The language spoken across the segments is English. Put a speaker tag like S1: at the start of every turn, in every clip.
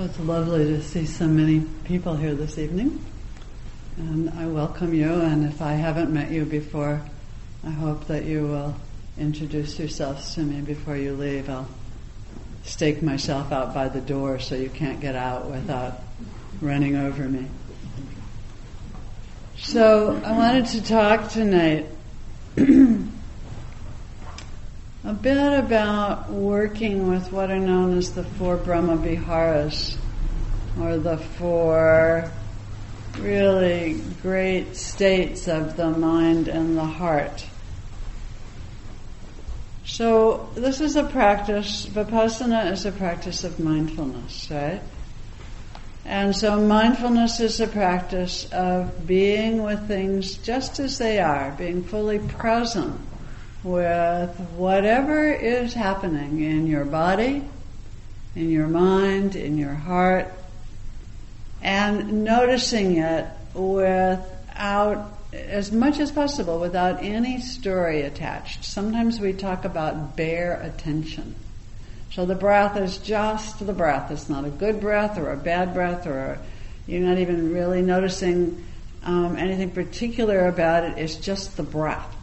S1: Well, it's lovely to see so many people here this evening. And I welcome you, and if I haven't met you before, I hope that you will introduce yourselves to me before you leave. I'll stake myself out by the door so you can't get out without running over me. So, I wanted to talk tonight a bit about working with what are known as the four Brahma Viharas, or the four really great states of the mind and the heart. So, this is a practice, Vipassana is a practice of mindfulness, right? And so, mindfulness is a practice of being with things just as they are, being fully present with whatever is happening in your body, in your mind, in your heart, and noticing it without, as much as possible, without any story attached. Sometimes we talk about bare attention. So the breath is just the breath. It's not a good breath or a bad breath or a, you're not even really noticing um, anything particular about it. It's just the breath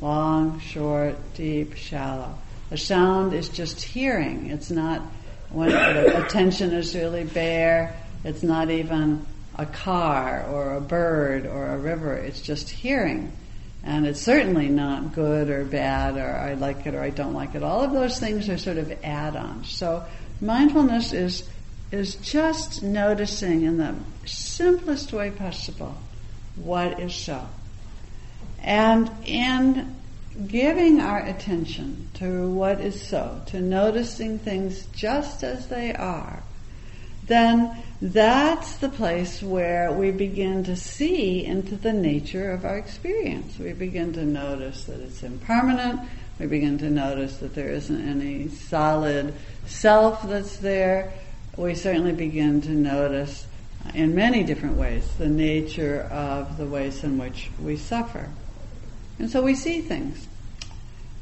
S1: long, short, deep, shallow. A sound is just hearing. It's not when the attention is really bare. It's not even a car or a bird or a river. It's just hearing. And it's certainly not good or bad or I like it or I don't like it. All of those things are sort of add-ons. So mindfulness is is just noticing in the simplest way possible what is so. And in giving our attention to what is so, to noticing things just as they are, then that's the place where we begin to see into the nature of our experience. We begin to notice that it's impermanent. We begin to notice that there isn't any solid self that's there. We certainly begin to notice in many different ways the nature of the ways in which we suffer. And so we see things.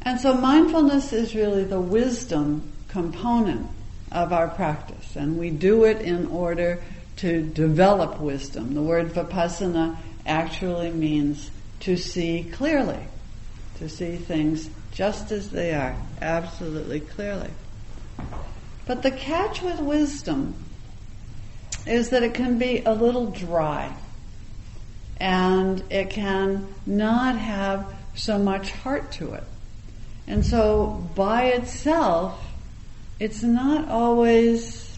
S1: And so mindfulness is really the wisdom component of our practice. And we do it in order to develop wisdom. The word vipassana actually means to see clearly, to see things just as they are, absolutely clearly. But the catch with wisdom is that it can be a little dry and it can not have so much heart to it. And so by itself, it's not always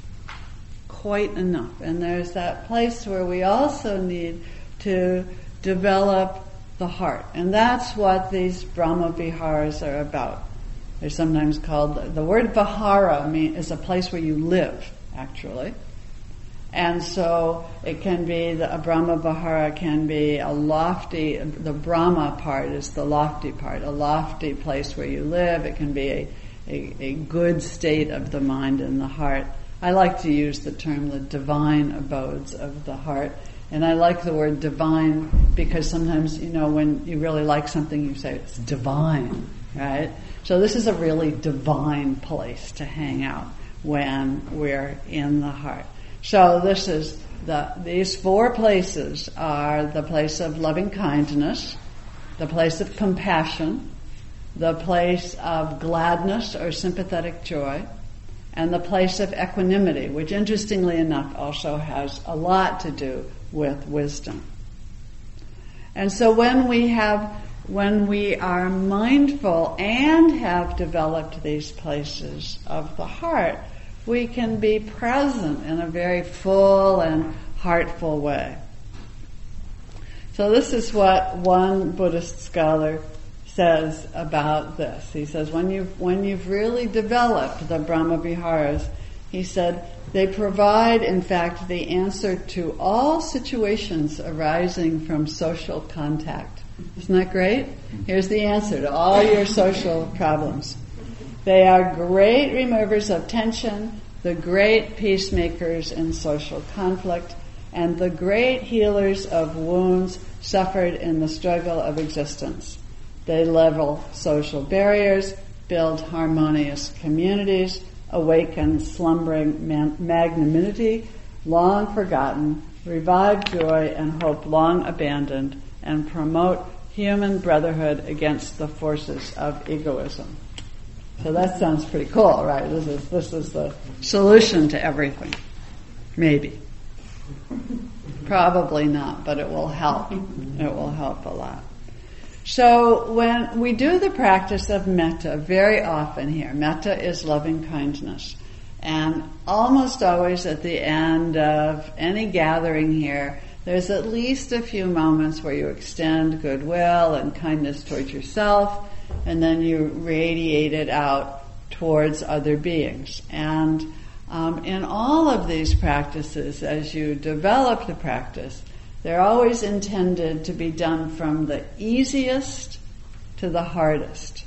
S1: quite enough. And there's that place where we also need to develop the heart. And that's what these Brahma Viharas are about. They're sometimes called, the word Vihara is a place where you live, actually. And so it can be, the, Brahma Vihara can be a lofty, the Brahma part is the lofty part, a lofty place where you live. It can be a, a, a good state of the mind and the heart. I like to use the term the divine abodes of the heart. And I like the word divine because sometimes, you know, when you really like something, you say it's divine, right? So this is a really divine place to hang out when we're in the heart. So this is the, these four places are the place of loving kindness, the place of compassion, the place of gladness or sympathetic joy, and the place of equanimity, which interestingly enough also has a lot to do with wisdom. And so when we have, when we are mindful and have developed these places of the heart, we can be present in a very full and heartful way. So this is what one Buddhist scholar says about this. He says when you've, when you've really developed the Brahma Viharas, he said, they provide, in fact, the answer to all situations arising from social contact. Isn't that great? Here's the answer to all your social problems. They are great removers of tension, the great peacemakers in social conflict, and the great healers of wounds suffered in the struggle of existence. They level social barriers, build harmonious communities, awaken slumbering magnanimity, long forgotten, revive joy and hope long abandoned, and promote human brotherhood against the forces of egoism. So that sounds pretty cool, right? This is, this is the solution to everything. Maybe. Probably not, but it will help. It will help a lot. So when we do the practice of metta very often here, metta is loving kindness. And almost always at the end of any gathering here, there's at least a few moments where you extend goodwill and kindness towards yourself, and then you radiate it out towards other beings. And um, in all of these practices, as you develop the practice, they're always intended to be done from the easiest to the hardest.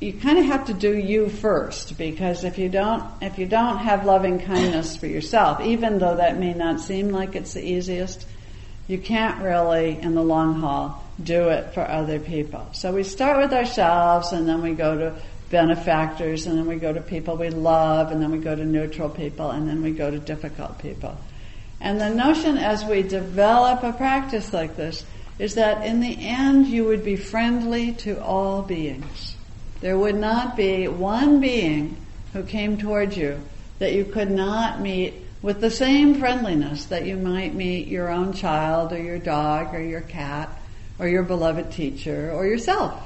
S1: You kind of have to do you first because if you don't if you don't have loving kindness for yourself, even though that may not seem like it's the easiest, you can't really in the long haul do it for other people. So we start with ourselves and then we go to benefactors and then we go to people we love and then we go to neutral people and then we go to difficult people. And the notion as we develop a practice like this is that in the end you would be friendly to all beings. There would not be one being who came towards you that you could not meet with the same friendliness that you might meet your own child or your dog or your cat or your beloved teacher or yourself.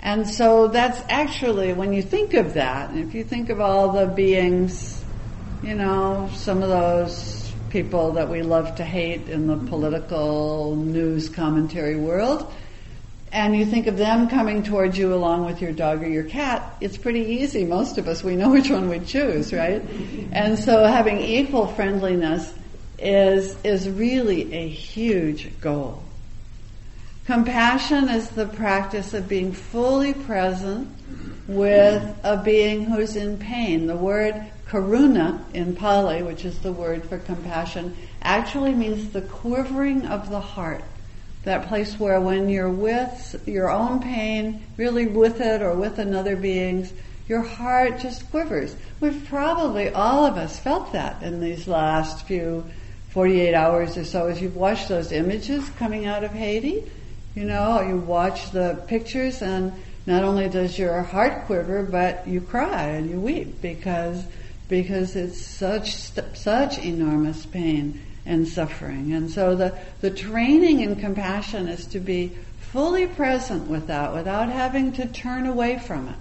S1: And so that's actually, when you think of that, if you think of all the beings, you know, some of those people that we love to hate in the political news commentary world, and you think of them coming towards you along with your dog or your cat, it's pretty easy. Most of us, we know which one we choose, right? And so having equal friendliness is, is really a huge goal. Compassion is the practice of being fully present with a being who's in pain. The word karuna in Pali, which is the word for compassion, actually means the quivering of the heart. That place where when you're with your own pain, really with it or with another being's, your heart just quivers. We've probably, all of us, felt that in these last few 48 hours or so as you've watched those images coming out of Haiti you know, you watch the pictures and not only does your heart quiver, but you cry and you weep because because it's such such enormous pain and suffering. And so the the training in compassion is to be fully present with that without having to turn away from it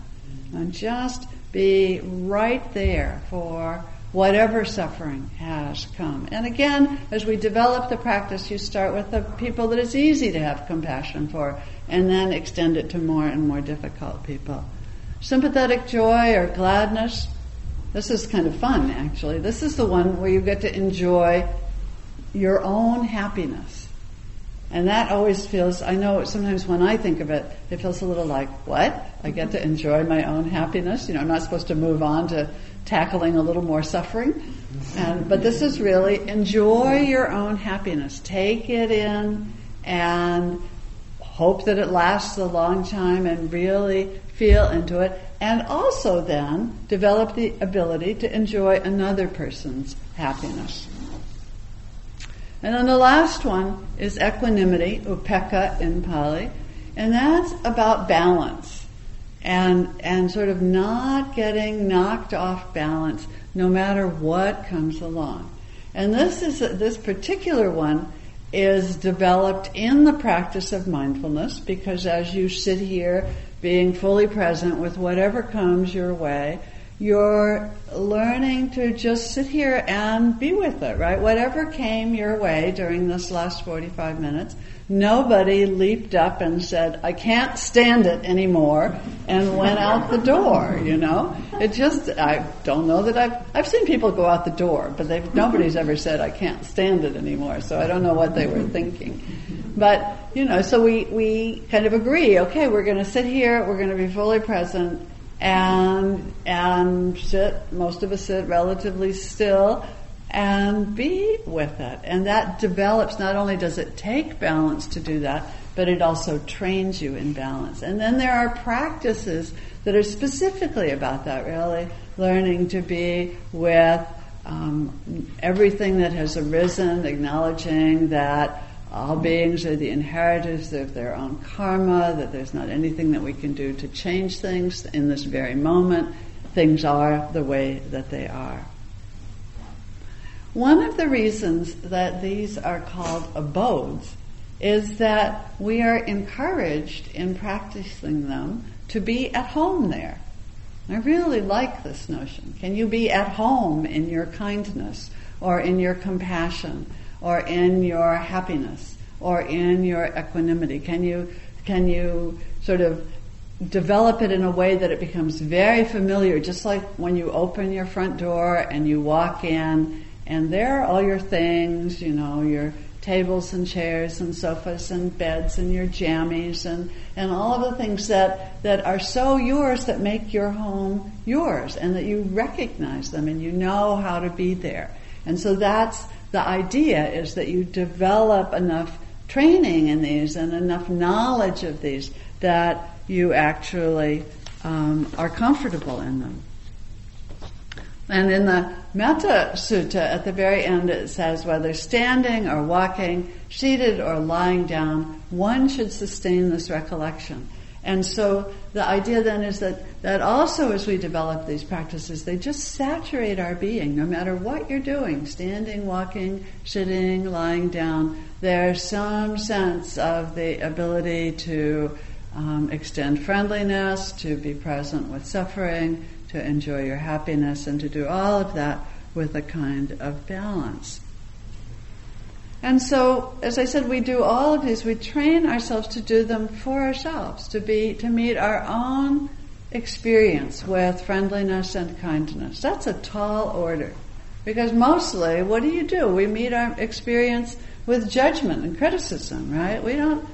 S1: and just be right there for whatever suffering has come. And again, as we develop the practice, you start with the people that it's easy to have compassion for, and then extend it to more and more difficult people. Sympathetic joy or gladness, this is kind of fun actually. This is the one where you get to enjoy your own happiness. And that always feels, I know sometimes when I think of it, it feels a little like, what? I get to enjoy my own happiness? You know, I'm not supposed to move on to tackling a little more suffering. And, but this is really enjoy your own happiness. Take it in and hope that it lasts a long time and really feel into it. And also then develop the ability to enjoy another person's happiness. And then the last one is equanimity, upekkha in Pali, and that's about balance and and sort of not getting knocked off balance no matter what comes along. And this is this particular one is developed in the practice of mindfulness because as you sit here being fully present with whatever comes your way, you're learning to just sit here and be with it, right? Whatever came your way during this last 45 minutes, nobody leaped up and said, I can't stand it anymore, and went out the door, you know? It just, I don't know that I've, I've seen people go out the door, but they've, nobody's ever said, I can't stand it anymore, so I don't know what they were thinking. But, you know, so we, we kind of agree, okay, we're gonna sit here, we're gonna be fully present, and and sit. Most of us sit relatively still and be with it. And that develops. Not only does it take balance to do that, but it also trains you in balance. And then there are practices that are specifically about that, really learning to be with um, everything that has arisen, acknowledging that all beings are the inheritors of their own karma, that there's not anything that we can do to change things in this very moment. Things are the way that they are. One of the reasons that these are called abodes is that we are encouraged in practicing them to be at home there. I really like this notion. Can you be at home in your kindness or in your compassion or in your happiness or in your equanimity? Can you, can you sort of develop it in a way that it becomes very familiar, just like when you open your front door and you walk in and there are all your things, you know, your tables and chairs and sofas and beds and your jammies and, and all of the things that, that are so yours that make your home yours and that you recognize them and you know how to be there. And so that's the idea is that you develop enough training in these and enough knowledge of these that you actually um, are comfortable in them. And in the Metta Sutta, at the very end, it says whether standing or walking, seated or lying down, one should sustain this recollection. And so the idea then is that, that also as we develop these practices, they just saturate our being, no matter what you're doing, standing, walking, sitting, lying down, there's some sense of the ability to um, extend friendliness, to be present with suffering, to enjoy your happiness and to do all of that with a kind of balance. And so, as I said, we do all of these. We train ourselves to do them for ourselves, to be, to meet our own experience with friendliness and kindness. That's a tall order. Because mostly, what do you do? We meet our experience with judgment and criticism, right? We don't,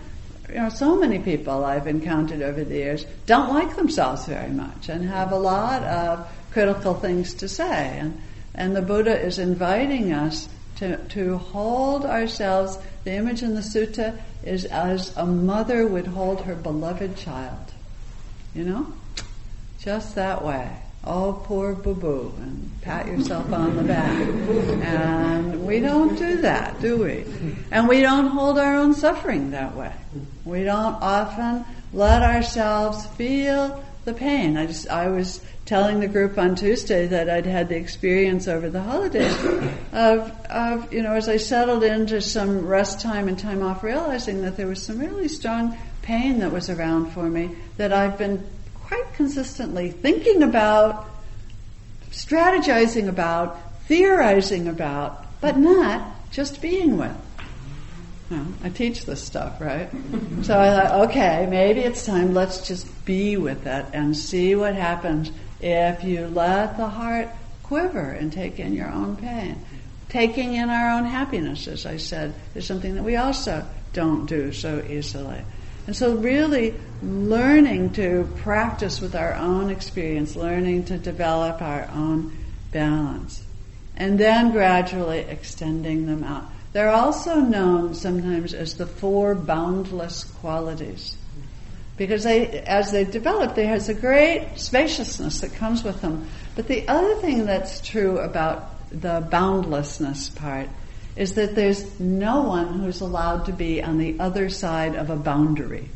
S1: you know, so many people I've encountered over the years don't like themselves very much and have a lot of critical things to say. And, and the Buddha is inviting us to, to hold ourselves, the image in the sutta is as a mother would hold her beloved child. You know? Just that way oh, poor boo boo, and pat yourself on the back. And we don't do that, do we? And we don't hold our own suffering that way. We don't often let ourselves feel the pain. I just, I was telling the group on Tuesday that I'd had the experience over the holidays of, of, you know, as I settled into some rest time and time off, realizing that there was some really strong pain that was around for me that I've been quite consistently thinking about, strategizing about, theorizing about, but not just being with. I teach this stuff, right? so I thought, okay, maybe it's time, let's just be with it and see what happens if you let the heart quiver and take in your own pain. Taking in our own happiness, as I said, is something that we also don't do so easily. And so, really learning to practice with our own experience, learning to develop our own balance, and then gradually extending them out. They're also known sometimes as the four boundless qualities. Because they, as they develop, there has a great spaciousness that comes with them. But the other thing that's true about the boundlessness part is that there's no one who's allowed to be on the other side of a boundary.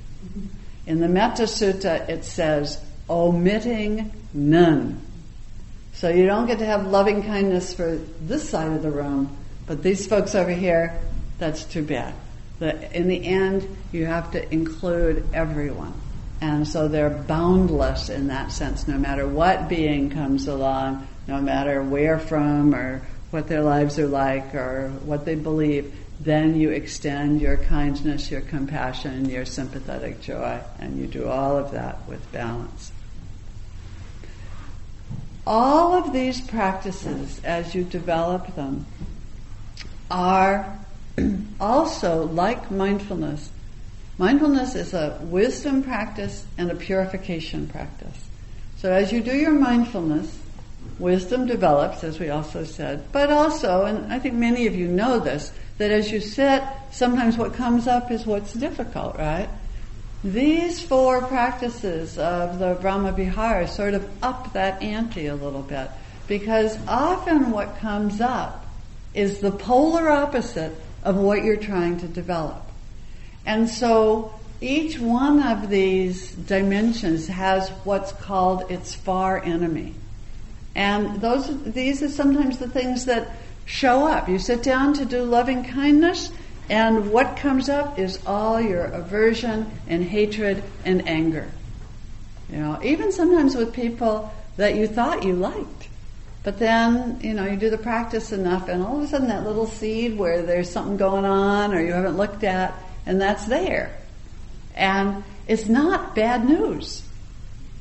S1: In the Metta Sutta, it says, omitting none. So you don't get to have loving kindness for this side of the room, but these folks over here, that's too bad. The, in the end, you have to include everyone. And so they're boundless in that sense, no matter what being comes along, no matter where from or what their lives are like or what they believe, then you extend your kindness, your compassion, your sympathetic joy, and you do all of that with balance. All of these practices, as you develop them, are also like mindfulness. Mindfulness is a wisdom practice and a purification practice. So as you do your mindfulness, wisdom develops, as we also said, but also, and I think many of you know this, that as you sit, sometimes what comes up is what's difficult, right? These four practices of the Brahma Vihara sort of up that ante a little bit because often what comes up is the polar opposite of what you're trying to develop. And so each one of these dimensions has what's called its far enemy. And those, these are sometimes the things that show up. You sit down to do loving kindness, and what comes up is all your aversion and hatred and anger. You know, even sometimes with people that you thought you liked. But then, you know, you do the practice enough, and all of a sudden that little seed where there's something going on or you haven't looked at, and that's there. And it's not bad news.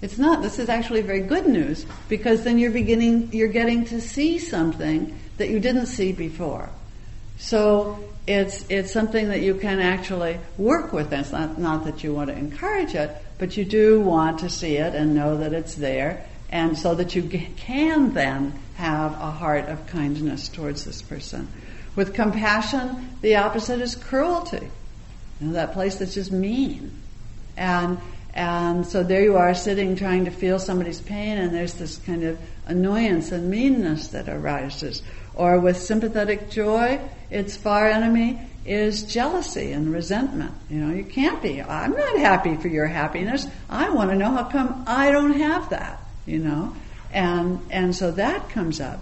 S1: It's not. This is actually very good news because then you're beginning, you're getting to see something that you didn't see before. So it's it's something that you can actually work with. It's not not that you want to encourage it, but you do want to see it and know that it's there, and so that you can then have a heart of kindness towards this person. With compassion, the opposite is cruelty. You know, that place that's just mean. And and so there you are sitting trying to feel somebody's pain and there's this kind of annoyance and meanness that arises. Or with sympathetic joy, its far enemy is jealousy and resentment. You know, you can't be. I'm not happy for your happiness. I want to know how come I don't have that, you know? And, and so that comes up.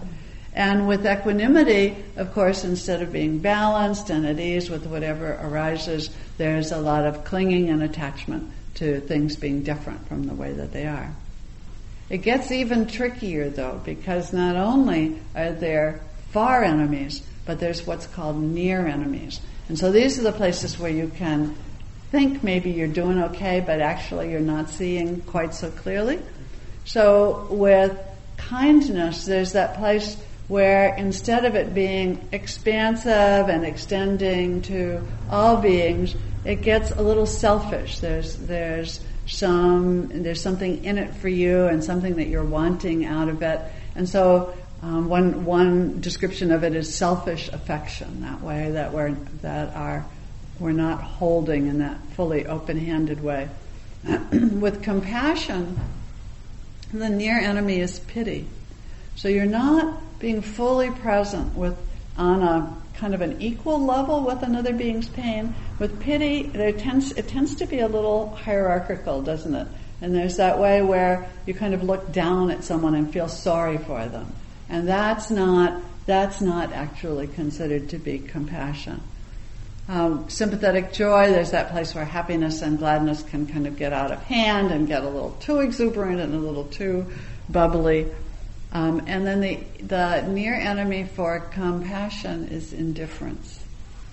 S1: And with equanimity, of course, instead of being balanced and at ease with whatever arises, there's a lot of clinging and attachment to things being different from the way that they are. It gets even trickier though, because not only are there far enemies, but there's what's called near enemies. And so these are the places where you can think maybe you're doing okay, but actually you're not seeing quite so clearly. So with kindness, there's that place where instead of it being expansive and extending to all beings, it gets a little selfish. There's there's some there's something in it for you and something that you're wanting out of it. And so um, one one description of it is selfish affection. That way that we're that are we're not holding in that fully open-handed way. With compassion, the near enemy is pity. So you're not being fully present with on a kind of an equal level with another being's pain. With pity, there tends it tends to be a little hierarchical, doesn't it? And there's that way where you kind of look down at someone and feel sorry for them, and that's not that's not actually considered to be compassion. Um, sympathetic joy, there's that place where happiness and gladness can kind of get out of hand and get a little too exuberant and a little too bubbly. Um, and then the, the near enemy for compassion is indifference.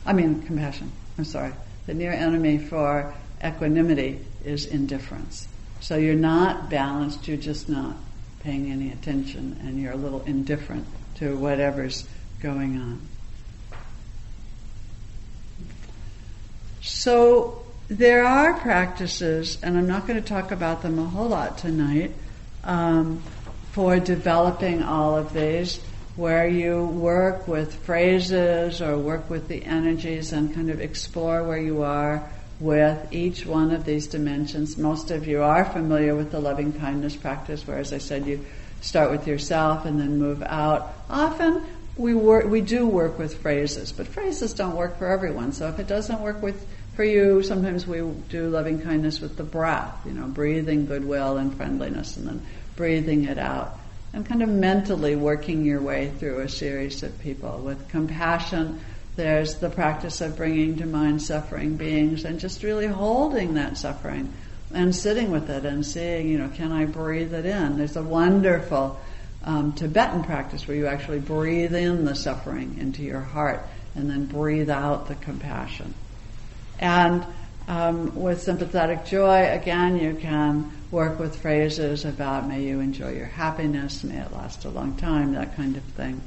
S1: I mean, compassion, I'm sorry. The near enemy for equanimity is indifference. So you're not balanced, you're just not paying any attention, and you're a little indifferent to whatever's going on. So there are practices, and I'm not going to talk about them a whole lot tonight. Um, for developing all of these, where you work with phrases or work with the energies and kind of explore where you are with each one of these dimensions. Most of you are familiar with the loving kindness practice, where, as I said, you start with yourself and then move out. Often we work, we do work with phrases, but phrases don't work for everyone. So if it doesn't work with for you, sometimes we do loving kindness with the breath, you know, breathing goodwill and friendliness, and then breathing it out, and kind of mentally working your way through a series of people. With compassion, there's the practice of bringing to mind suffering beings and just really holding that suffering and sitting with it and seeing, you know, can I breathe it in? There's a wonderful um, Tibetan practice where you actually breathe in the suffering into your heart and then breathe out the compassion. And um, with sympathetic joy, again, you can work with phrases about may you enjoy your happiness, may it last a long time, that kind of thing.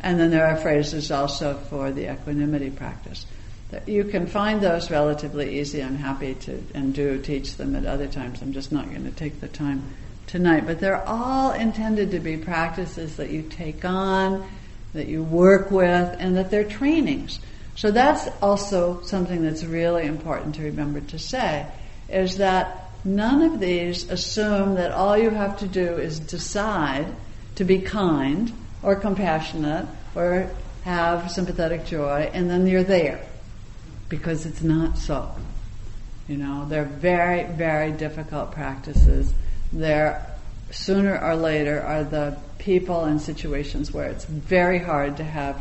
S1: And then there are phrases also for the equanimity practice. You can find those relatively easy. I'm happy to and do teach them at other times. I'm just not going to take the time tonight, but they're all intended to be practices that you take on, that you work with, and that they're trainings. So that's also something that's really important to remember to say, is that none of these assume that all you have to do is decide to be kind or compassionate or have sympathetic joy and then you're there. Because it's not so. You know, they're very, very difficult practices. They're sooner or later are the people and situations where it's very hard to have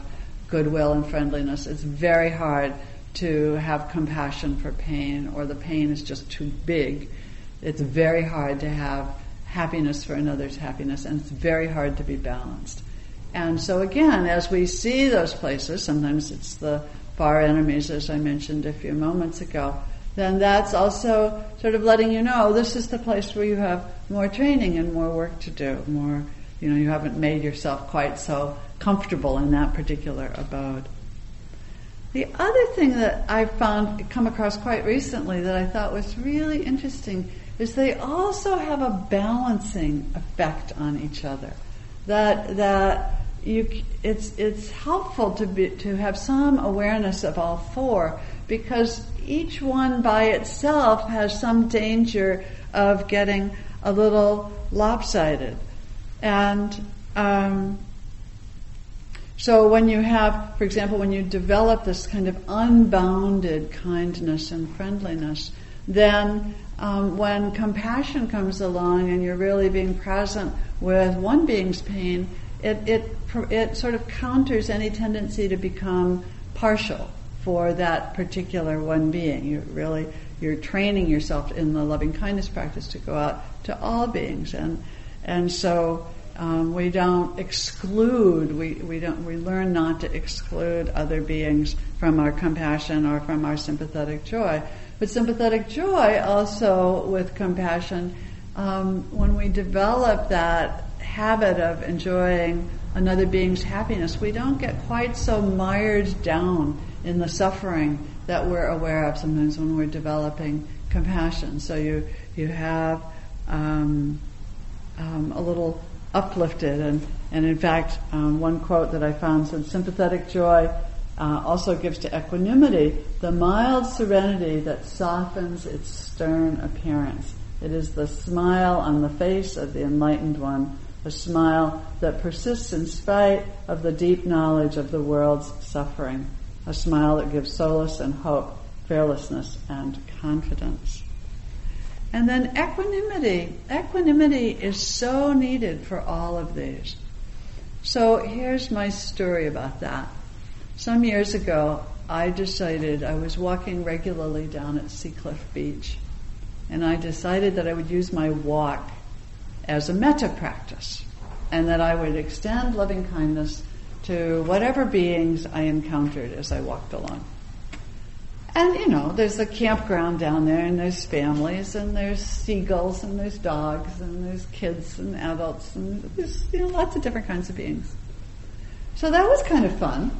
S1: goodwill and friendliness. It's very hard to have compassion for pain, or the pain is just too big. It's very hard to have happiness for another's happiness, and it's very hard to be balanced. And so, again, as we see those places, sometimes it's the far enemies, as I mentioned a few moments ago, then that's also sort of letting you know this is the place where you have more training and more work to do, more, you know, you haven't made yourself quite so comfortable in that particular abode. The other thing that I found come across quite recently that I thought was really interesting is they also have a balancing effect on each other. That that you it's it's helpful to be to have some awareness of all four because each one by itself has some danger of getting a little lopsided. And um, so when you have, for example, when you develop this kind of unbounded kindness and friendliness, then um, when compassion comes along and you're really being present with one being's pain, it, it, it sort of counters any tendency to become partial for that particular one being. You really you're training yourself in the loving kindness practice to go out to all beings, and and so um, we don't exclude. We we don't we learn not to exclude other beings from our compassion or from our sympathetic joy. But sympathetic joy also with compassion. Um, when we develop that habit of enjoying another being's happiness, we don't get quite so mired down in the suffering that we're aware of sometimes when we're developing compassion. So you you have um, um, a little uplifted, and and in fact, um, one quote that I found said, "Sympathetic joy." Uh, also gives to equanimity the mild serenity that softens its stern appearance. It is the smile on the face of the enlightened one, a smile that persists in spite of the deep knowledge of the world's suffering a smile that gives solace and hope, fearlessness and confidence. And then equanimity. Equanimity is so needed for all of these. So here's my story about that. Some years ago, I decided I was walking regularly down at Seacliff Beach, and I decided that I would use my walk as a metta practice, and that I would extend loving kindness to whatever beings I encountered as I walked along. And you know, there's a campground down there, and there's families, and there's seagulls, and there's dogs, and there's kids and adults, and there's you know lots of different kinds of beings. So that was kind of fun.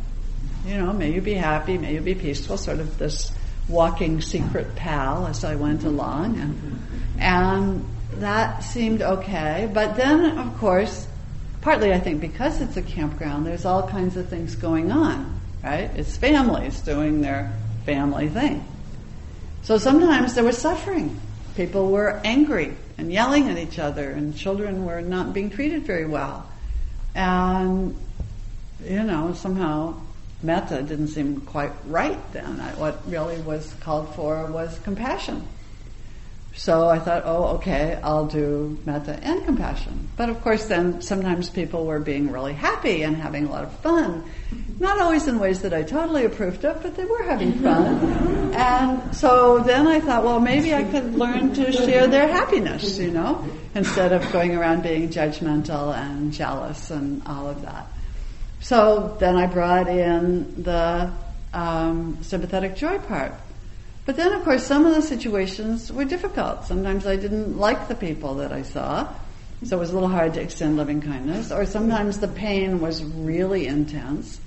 S1: You know, may you be happy, may you be peaceful, sort of this walking secret pal as I went along, and and that seemed okay. But then, of course, partly I think because it's a campground, there's all kinds of things going on, right? It's families doing their family thing. So sometimes there was suffering. People were angry and yelling at each other, and children were not being treated very well. And, you know, somehow metta didn't seem quite right then. What really was called for was compassion. So I thought, oh, okay, I'll do metta and compassion. But of course, then sometimes people were being really happy and having a lot of fun. Not always in ways that I totally approved of, but they were having fun. And so then I thought, well, maybe I could learn to share their happiness, you know, instead of going around being judgmental and jealous and all of that. So then I brought in the um, sympathetic joy part. But then, of course, some of the situations were difficult. Sometimes I didn't like the people that I saw, so it was a little hard to extend loving kindness. Or sometimes the pain was really intense.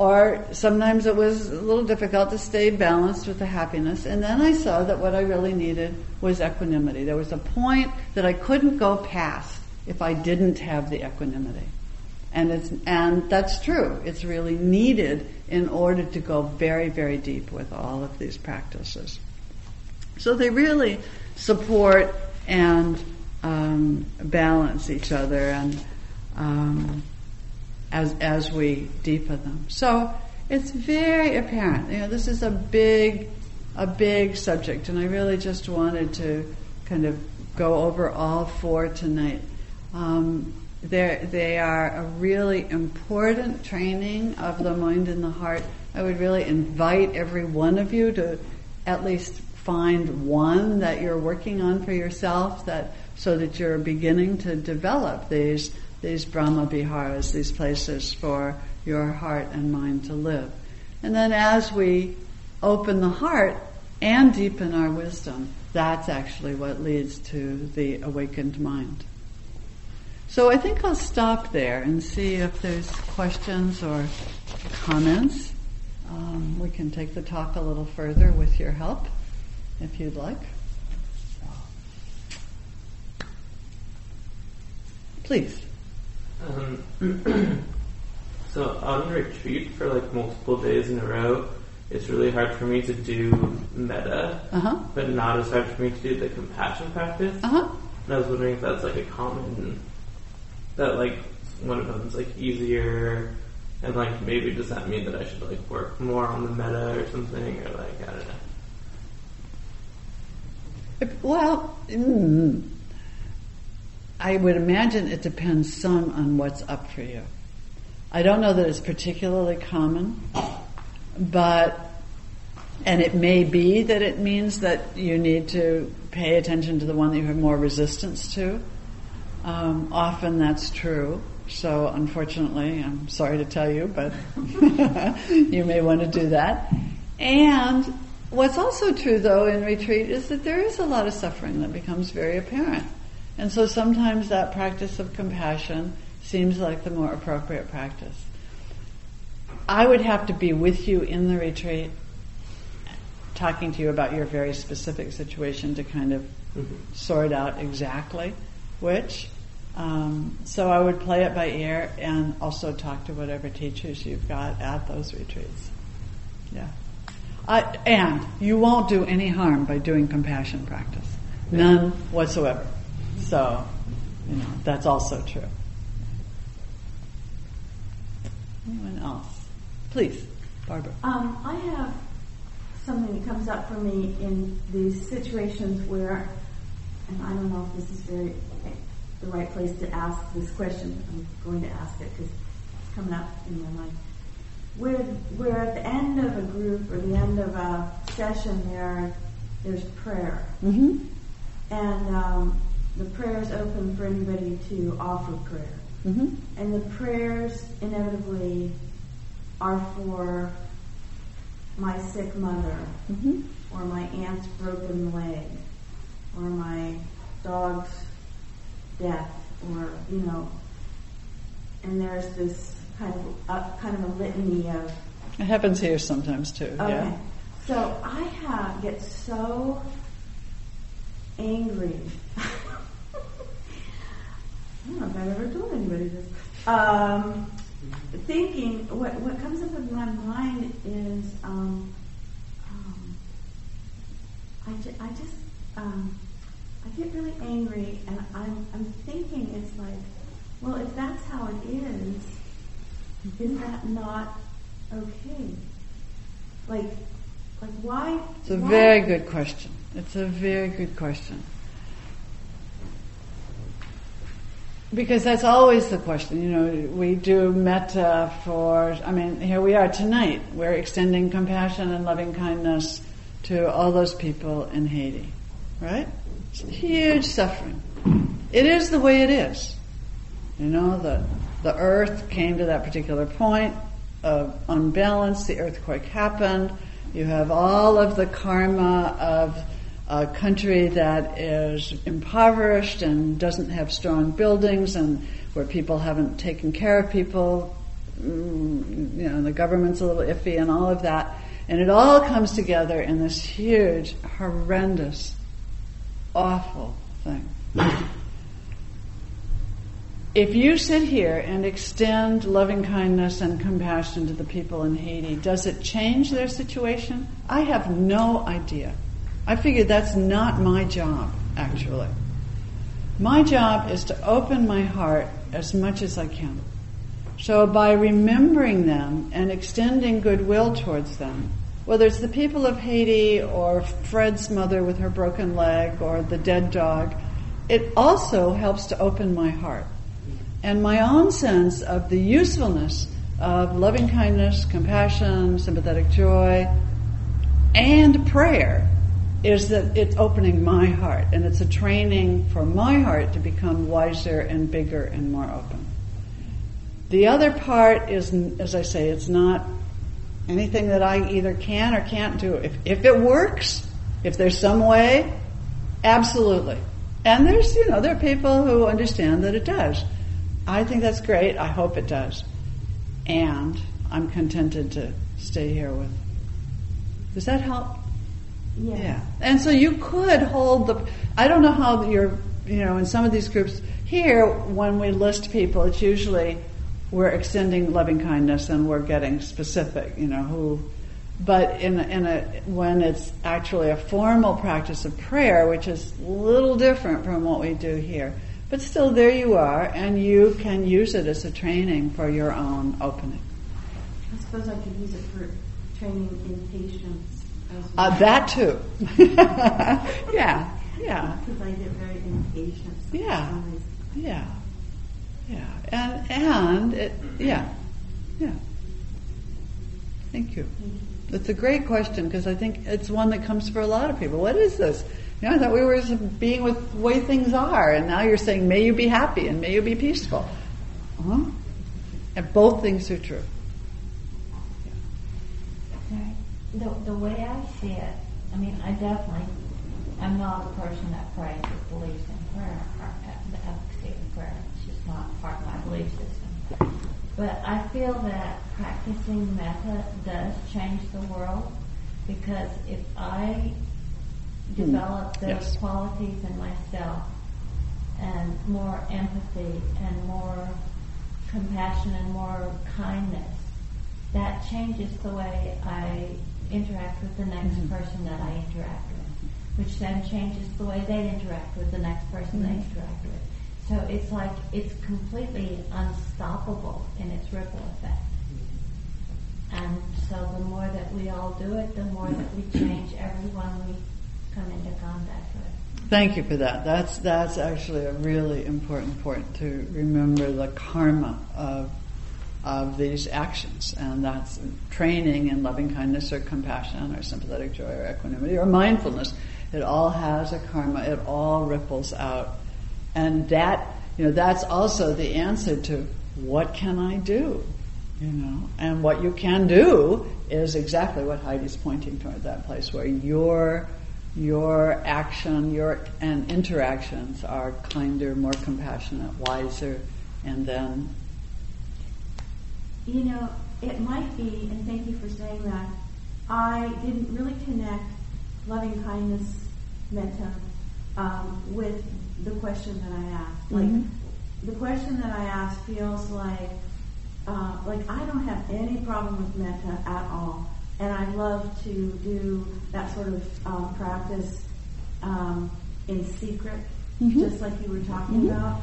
S1: or sometimes it was a little difficult to stay balanced with the happiness. And then I saw that what I really needed was equanimity. There was a point that I couldn't go past if I didn't have the equanimity. And it's, and that's true. It's really needed in order to go very, very deep with all of these practices. So they really support and um, balance each other and um, as, as we deepen them. So it's very apparent. You know, this is a big, a big subject, and I really just wanted to kind of go over all four tonight. Um, they are a really important training of the mind and the heart. I would really invite every one of you to at least find one that you're working on for yourself that so that you're beginning to develop these these Brahma Viharas, these places for your heart and mind to live. And then as we open the heart and deepen our wisdom, that's actually what leads to the awakened mind. So I think I'll stop there and see if there's questions or comments. Um, we can take the talk a little further with your help, if you'd like. Please.
S2: Um, so on retreat for like multiple days in a row, it's really hard for me to do metta,
S1: uh-huh.
S2: but not as hard for me to do the compassion practice.
S1: Uh-huh.
S2: And I was wondering if that's like a common that like one of them's like easier, and like maybe does that mean that I should like work more on the metta or something, or like I don't know.
S1: Well. Mm, I would imagine it depends some on what's up for you. I don't know that it's particularly common, but, and it may be that it means that you need to pay attention to the one that you have more resistance to. Um, often that's true. So unfortunately, I'm sorry to tell you, but you may want to do that. And what's also true though in retreat is that there is a lot of suffering that becomes very apparent. And so sometimes that practice of compassion seems like the more appropriate practice. I would have to be with you in the retreat, talking to you about your very specific situation to kind of mm-hmm. sort out exactly which. Um, so I would play it by ear and also talk to whatever teachers you've got at those retreats. Yeah. and you won't do any harm by doing compassion practice. None whatsoever. So, you know, that's also true. Anyone else? Please, Barbara.
S3: Um, I have something that comes up for me in these situations where, and I don't know if this is very the right place to ask this question. I'm going to ask it because it's coming up in my mind. Where, where at the end of a group or the end of a session, there there's prayer,
S1: mm-hmm.
S3: and um, the prayer is open for anybody to offer prayer.
S1: Mm-hmm.
S3: And the prayers inevitably are for my sick mother,
S1: mm-hmm.
S3: or my aunt's broken leg, or my dog's death, or, you know, and there's this kind of uh, kind of a litany of.
S1: It happens here sometimes too.
S3: Okay.
S1: Yeah.
S3: So I have, get so angry I don't know if I've ever told anybody this. Um, thinking, what, what comes up in my mind is, um, um, I, ju- I just, um, I get really angry and I'm, I'm thinking it's like, well, if that's how it is, is that not okay? Like, like why?
S1: It's a
S3: why?
S1: very good question. It's a very good question. Because that's always the question. You know, we do metta for, I mean, here we are tonight. We're extending compassion and loving kindness to all those people in Haiti. Right? It's huge suffering. It is the way it is. You know, the, the earth came to that particular point of unbalance. The earthquake happened. You have all of the karma of a country that is impoverished and doesn't have strong buildings and where people haven't taken care of people mm, you know, the government's a little iffy and all of that. And it all comes together in this huge, horrendous, awful thing. if you sit here and extend loving kindness and compassion to the people in Haiti, does it change their situation? I have no idea. I figured that's not my job, actually. My job is to open my heart as much as I can. So by remembering them and extending goodwill towards them, whether it's the people of Haiti or Fred's mother with her broken leg or the dead dog, it also helps to open my heart. And my own sense of the usefulness of loving kindness, compassion, sympathetic joy, and prayer is that it's opening my heart and it's a training for my heart to become wiser and bigger and more open. The other part is, as I say, it's not anything that I either can or can't do. If, if it works, if there's some way, absolutely. And there's, you know, there are people who understand that it does. I think that's great. I hope it does. And I'm contented to stay here with. Does that help?
S3: Yes.
S1: Yeah. And so you could hold the, I don't know how you're, you know, in some of these groups, here, when we list people, it's usually we're extending loving kindness and we're getting specific, you know, who, but in a, in a, when it's actually a formal practice of prayer, which is a little different from what we do here, but still there you are and you can use it as a training for your own opening.
S3: I suppose I could use it for training in patience well.
S1: uh, that too. yeah, yeah.
S3: Because I get very impatient.
S1: Yeah, yeah, yeah, and and it, yeah, yeah. Thank you. It's a great question because I think it's one that comes for a lot of people. What is this? You know, I thought we were being with the way things are, and now you're saying, "May you be happy and may you be peaceful." Huh? And both things are true.
S4: the, the way I see it, I mean, I definitely I'm not a person that prays or believes in prayer, or the efficacy of prayer. It's just not part of my belief system. But I feel that practicing metta does change the world because if I hmm. develop those yes. qualities in myself and more empathy and more compassion and more kindness, that changes the way I interact with the next mm-hmm. person that I interact with, which then changes the way they interact with the next person mm-hmm. they interact with. So it's like it's completely unstoppable in its ripple effect. And so the more that we all do it, the more that we change everyone we come into contact with.
S1: Thank you for that. That's that's actually a really important point to remember the karma of of these actions. And that's training in loving kindness or compassion or sympathetic joy or equanimity or mindfulness. It all has a karma. It all ripples out. And that, you know, that's also the answer to what can I do? You know, and what you can do is exactly what Heidi's pointing toward that place where your your action, your and interactions are kinder, more compassionate, wiser, and then
S3: you know, it might be, and thank you for saying that, I didn't really connect loving kindness metta um, with the question that I asked. Like, mm-hmm. the question that I asked feels like, uh, like I don't have any problem with metta at all. And I love to do that sort of um, practice um, in secret, mm-hmm. just like you were talking mm-hmm. about.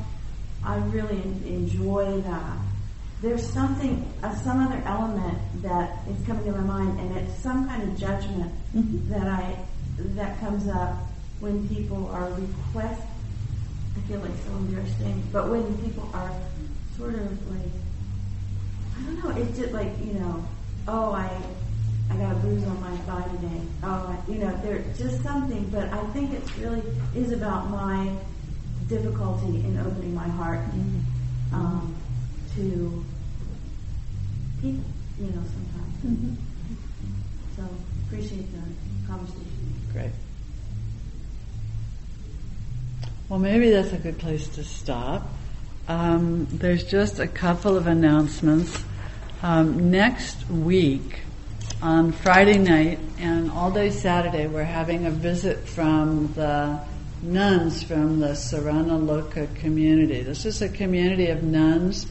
S3: I really enjoy that there's something, uh, some other element that is coming to my mind, and it's some kind of judgment mm-hmm. that I that comes up when people are request. I feel like so embarrassing, but when people are sort of like, I don't know, it's just like you know, oh I. I got a bruise on my thigh today. Oh, I, you know, there's just something, but I think it really is about my difficulty in opening my heart. Mm-hmm. Um, to people, you know, sometimes. Mm-hmm. So appreciate the conversation.
S1: Great. Well, maybe that's a good place to stop. Um, there's just a couple of announcements. Um, next week, on Friday night and all day Saturday, we're having a visit from the nuns from the Saranaloka community. This is a community of nuns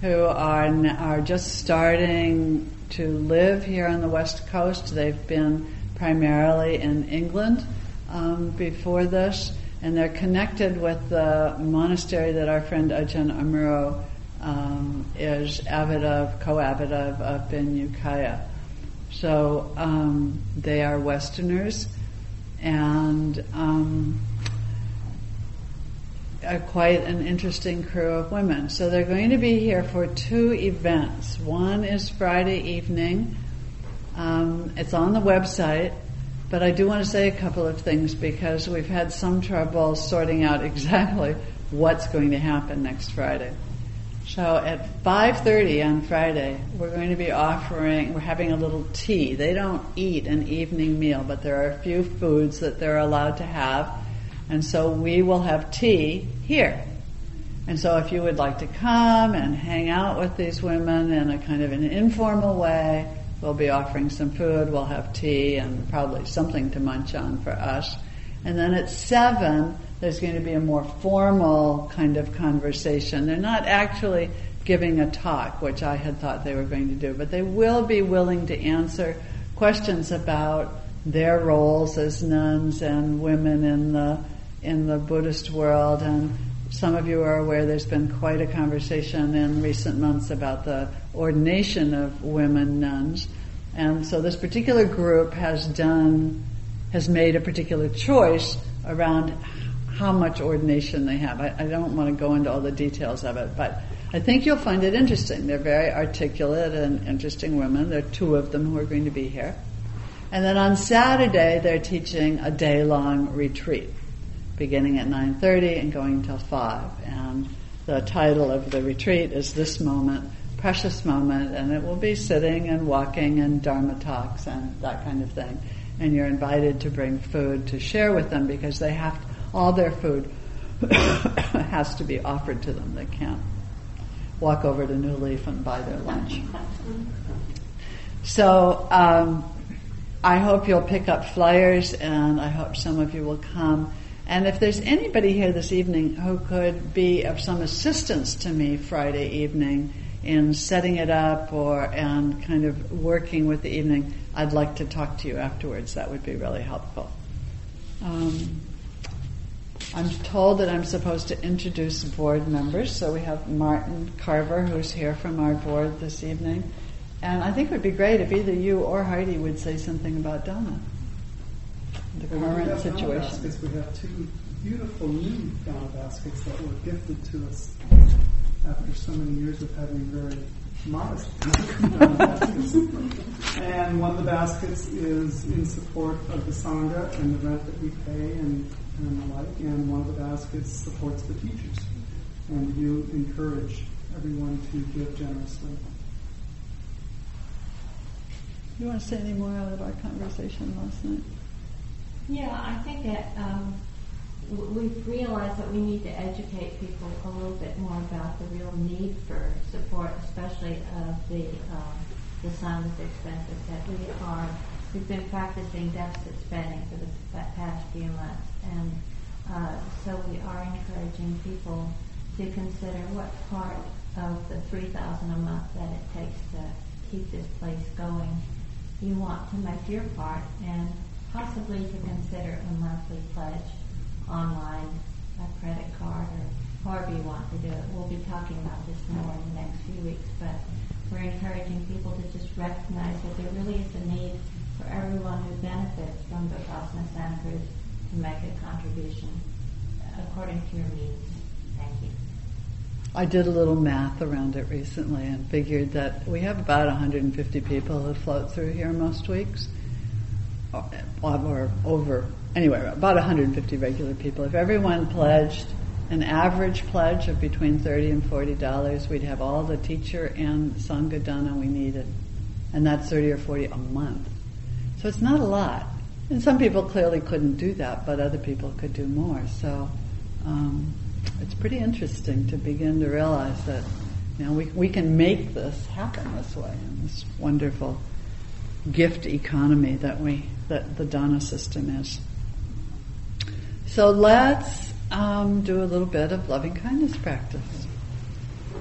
S1: who are are just starting to live here on the west coast. They've been primarily in England um, before this, and they're connected with the monastery that our friend Ajahn Amaro um, is abbot of, co-abbot of up in Ukiah. So um, they are Westerners, and um, are quite an interesting crew of women. So they're going to be here for two events. One is Friday evening. Um, it's on the website, but I do want to say a couple of things because we've had some trouble sorting out exactly what's going to happen next Friday. So at 5:30 on Friday, we're going to be offering we're having a little tea. They don't eat an evening meal, but there are a few foods that they're allowed to have. And so we will have tea here. And so if you would like to come and hang out with these women in a kind of an informal way, we'll be offering some food, we'll have tea and probably something to munch on for us. And then at seven, there's going to be a more formal kind of conversation. They're not actually giving a talk, which I had thought they were going to do, but they will be willing to answer questions about their roles as nuns and women in the in the Buddhist world. And some of you are aware there's been quite a conversation in recent months about the ordination of women nuns. And so this particular group has done has made a particular choice around how much ordination they have. I, I, don't want to go into all the details of it, but I think you'll find it interesting. They're very articulate and interesting women. There are two of them who are going to be here. And then on Saturday, they're teaching a day long retreat, beginning at 9.30 and going until 5. And the title of the retreat is This Moment, Precious Moment, and it will be sitting and walking and Dharma talks and that kind of thing. And you're invited to bring food to share with them because they have to, all their food has to be offered to them. They can't walk over to New Leaf and buy their lunch. So um, I hope you'll pick up flyers, and I hope some of you will come. And if there's anybody here this evening who could be of some assistance to me Friday evening in setting it up or and kind of working with the evening, I'd like to talk to you afterwards. That would be really helpful. Um, I'm told that I'm supposed to introduce board members, so we have Martin Carver, who's here from our board this evening. And I think it would be great if either you or Heidi would say something about dana, the
S5: well,
S1: current situation.
S5: Baskets. We have two beautiful new dana baskets that were gifted to us after so many years of having very modest baskets. and one of the baskets is in support of the Sangha and the rent that we pay and and the like, and one of the baskets supports the teachers. And you encourage everyone to give generously.
S1: You want to say any more out of our conversation last night?
S4: Yeah, I think that um, we've realized that we need to educate people a little bit more about the real need for support, especially of the um, the Sangha's expenses that we are we've been practicing deficit spending for the past few months, and uh, so we are encouraging people to consider what part of the three thousand a month that it takes to keep this place going. You want to make your part, and possibly to consider a monthly pledge online, a credit card, or however you want to do it. We'll be talking about this more in the next few weeks, but we're encouraging people to just recognize that there really is a need for everyone who benefits from the Vipassana Cruz to make a contribution according to your means. Thank you.
S1: I did a little math around it recently and figured that we have about 150 people who float through here most weeks, or, or over, anyway, about 150 regular people. If everyone pledged an average pledge of between 30 and 40 dollars, we'd have all the teacher and sangha dana we needed, and that's 30 or 40 a month. So it's not a lot. And some people clearly couldn't do that, but other people could do more. So um, it's pretty interesting to begin to realize that You we, we can make this happen this way in this wonderful gift economy that we that the dana system is. So let's um, do a little bit of loving kindness practice.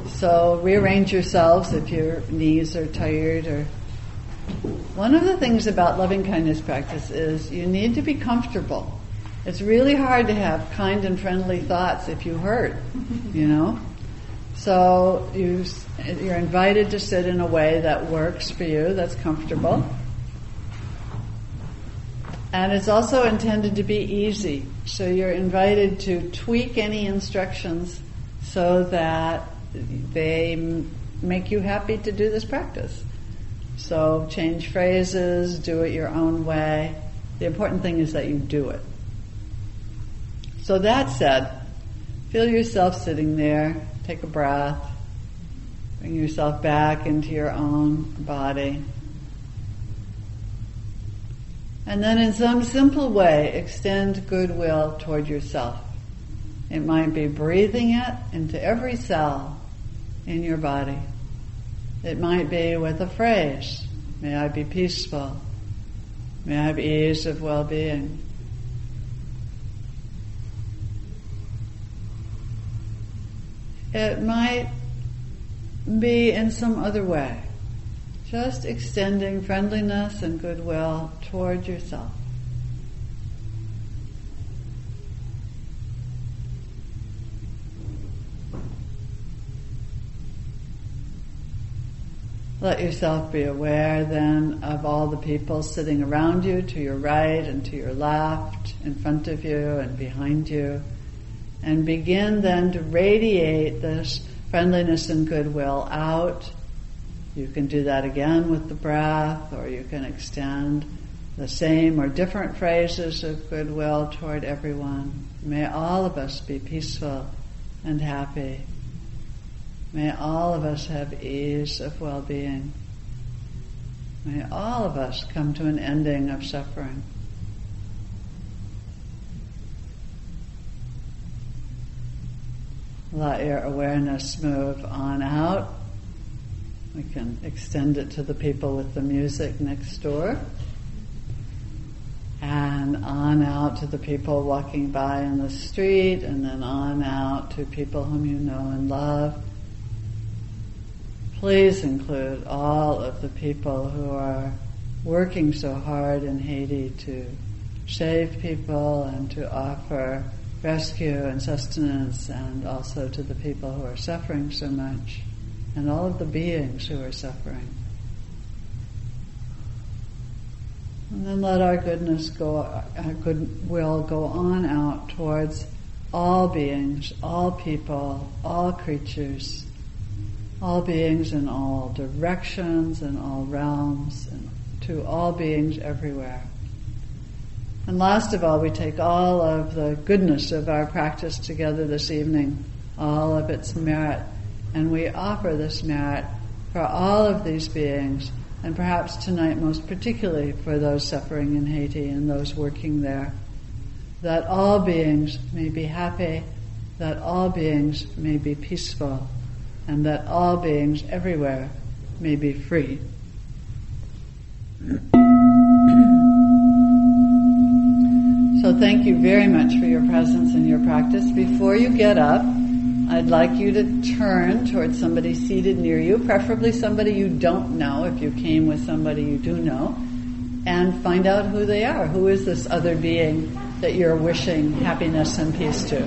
S1: So rearrange yourselves if your knees are tired or. One of the things about loving kindness practice is you need to be comfortable. It's really hard to have kind and friendly thoughts if you hurt, you know. So you you're invited to sit in a way that works for you, that's comfortable. And it's also intended to be easy. So you're invited to tweak any instructions so that they make you happy to do this practice. So change phrases, do it your own way. The important thing is that you do it. So that said, feel yourself sitting there, take a breath, bring yourself back into your own body. And then in some simple way, extend goodwill toward yourself. It might be breathing it into every cell in your body. It might be with a phrase, may I be peaceful. May I have ease of well-being. It might be in some other way. Just extending friendliness and goodwill toward yourself. Let yourself be aware then of all the people sitting around you, to your right and to your left, in front of you and behind you. And begin then to radiate this friendliness and goodwill out you can do that again with the breath, or you can extend the same or different phrases of goodwill toward everyone. May all of us be peaceful and happy. May all of us have ease of well-being. May all of us come to an ending of suffering. Let your awareness move on out we can extend it to the people with the music next door. And on out to the people walking by in the street, and then on out to people whom you know and love. Please include all of the people who are working so hard in Haiti to save people and to offer rescue and sustenance, and also to the people who are suffering so much and all of the beings who are suffering. And then let our goodness go, our goodwill go on out towards all beings, all people, all creatures, all beings in all directions and all realms, and to all beings everywhere. And last of all, we take all of the goodness of our practice together this evening, all of its merit, and we offer this merit for all of these beings, and perhaps tonight most particularly for those suffering in Haiti and those working there. That all beings may be happy, that all beings may be peaceful, and that all beings everywhere may be free. So thank you very much for your presence and your practice. Before you get up, I'd like you to turn towards somebody seated near you, preferably somebody you don't know if you came with somebody you do know, and find out who they are. Who is this other being that you're wishing happiness and peace to?